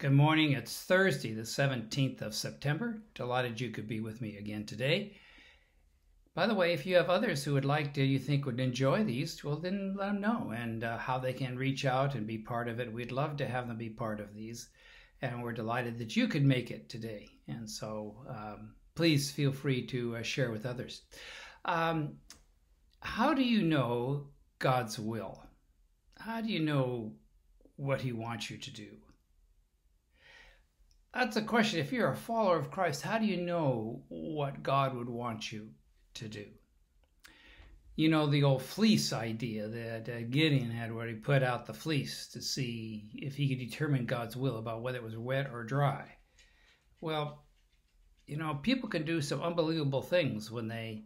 Good morning. It's Thursday, the 17th of September. Delighted you could be with me again today. By the way, if you have others who would like to, you think would enjoy these, well, then let them know and uh, how they can reach out and be part of it. We'd love to have them be part of these. And we're delighted that you could make it today. And so um, please feel free to uh, share with others. Um, how do you know God's will? How do you know what He wants you to do? That's a question. If you're a follower of Christ, how do you know what God would want you to do? You know, the old fleece idea that uh, Gideon had, where he put out the fleece to see if he could determine God's will about whether it was wet or dry. Well, you know, people can do some unbelievable things when they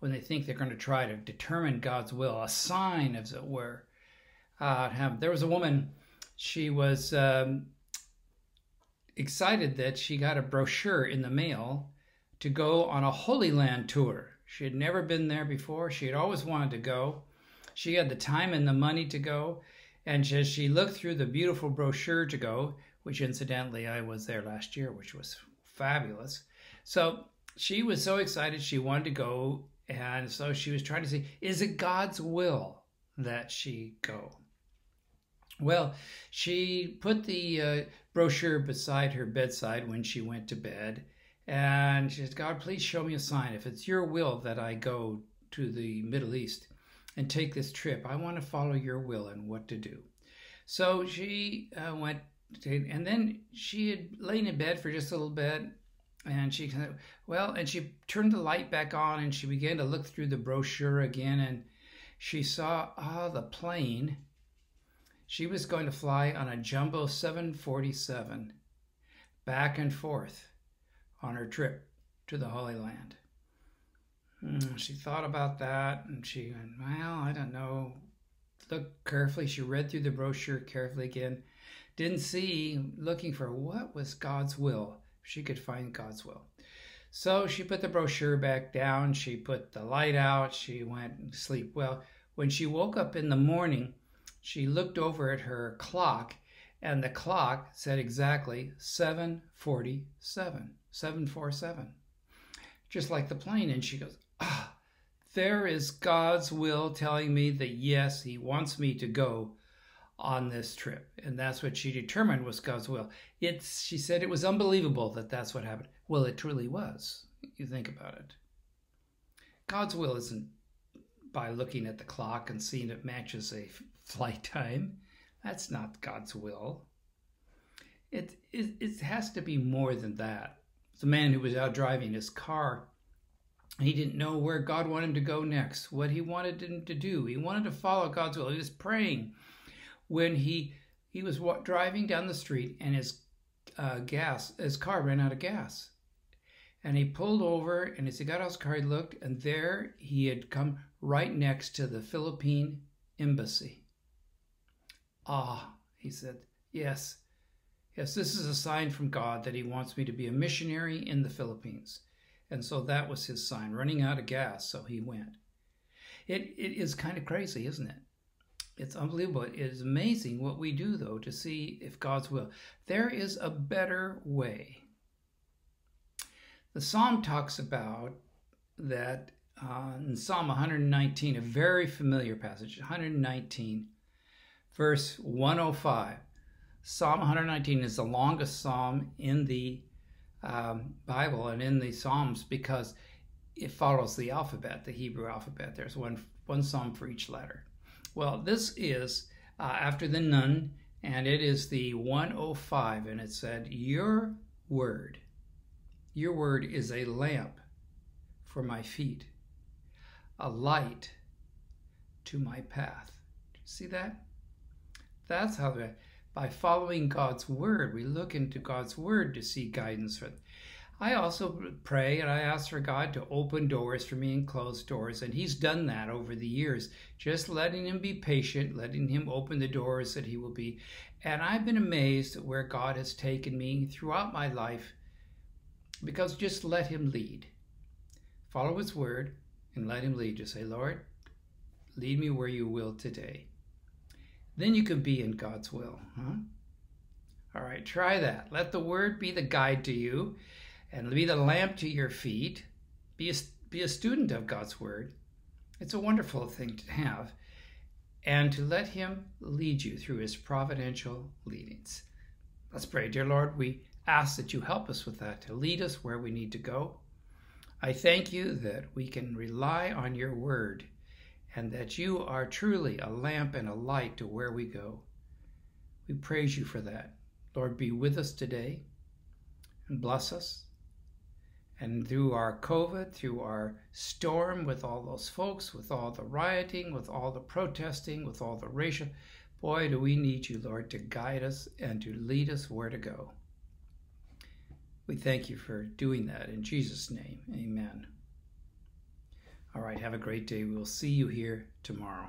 when they think they're going to try to determine God's will, a sign, as it were. Uh, there was a woman, she was um, excited that she got a brochure in the mail to go on a Holy Land tour. She had never been there before. She had always wanted to go. She had the time and the money to go. And as she looked through the beautiful brochure to go, which incidentally I was there last year, which was fabulous. So she was so excited she wanted to go. And so she was trying to see, is it God's will that she go? Well, she put the uh, brochure beside her bedside when she went to bed, and she said, God, please show me a sign. If it's your will that I go to the Middle East and take this trip, I want to follow your will and what to do. So she uh, went, to, and then she had lain in bed for just a little bit, and she said, well, and she turned the light back on and she began to look through the brochure again, and she saw, ah, the plane she was going to fly on a jumbo 747 back and forth on her trip to the Holy Land. Hmm, she thought about that and she went, Well, I don't know. Looked carefully. She read through the brochure carefully again. Didn't see, looking for what was God's will. She could find God's will. So she put the brochure back down. She put the light out. She went sleep. Well, when she woke up in the morning, she looked over at her clock and the clock said exactly 747 747 just like the plane and she goes ah there is god's will telling me that yes he wants me to go on this trip. And that's what she determined was god's will. It's she said it was unbelievable that that's what happened. Well it truly was you think about it. God's will isn't by looking at the clock and seeing it matches a flight time. That's not God's will. It, it, it has to be more than that. The man who was out driving his car, he didn't know where God wanted him to go next, what he wanted him to do. He wanted to follow God's will. He was praying when he he was driving down the street and his uh, gas his car ran out of gas and he pulled over and as he got out his car he looked and there he had come right next to the philippine embassy ah he said yes yes this is a sign from god that he wants me to be a missionary in the philippines. And so that was his sign running out of gas so he went. It, it is kind of crazy isn't it? It's unbelievable. It is amazing what we do though to see if god's will. There is a better way. The psalm talks about that uh, in Psalm 119, a very familiar passage, 119, verse 105. Psalm 119 is the longest psalm in the um, Bible and in the Psalms because it follows the alphabet, the Hebrew alphabet. There's one one psalm for each letter. Well, this is uh, after the Nun, and it is the 105, and it said, "Your word." Your word is a lamp for my feet, a light to my path. See that? That's how that by following God's word, we look into God's word to see guidance for. I also pray and I ask for God to open doors for me and close doors, and He's done that over the years. Just letting Him be patient, letting Him open the doors that He will be. And I've been amazed at where God has taken me throughout my life because just let Him lead. Follow His word and let Him lead. Just say, Lord, lead me where you will today. Then you can be in God's will, huh? All right, try that. Let the word be the guide to you and be the lamp to your feet. Be a, be a student of God's word. It's a wonderful thing to have. And to let him lead you through his providential leadings. Let's pray. Dear Lord, we ask that you help us with that, to lead us where we need to go. I thank you that we can rely on your word and that you are truly a lamp and a light to where we go. We praise you for that. Lord, be with us today and bless us. And through our COVID, through our storm with all those folks, with all the rioting, with all the protesting, with all the racial, boy, do we need you, Lord, to guide us and to lead us where to go. We thank you for doing that in Jesus' name. Amen. All right, have a great day. We'll see you here tomorrow.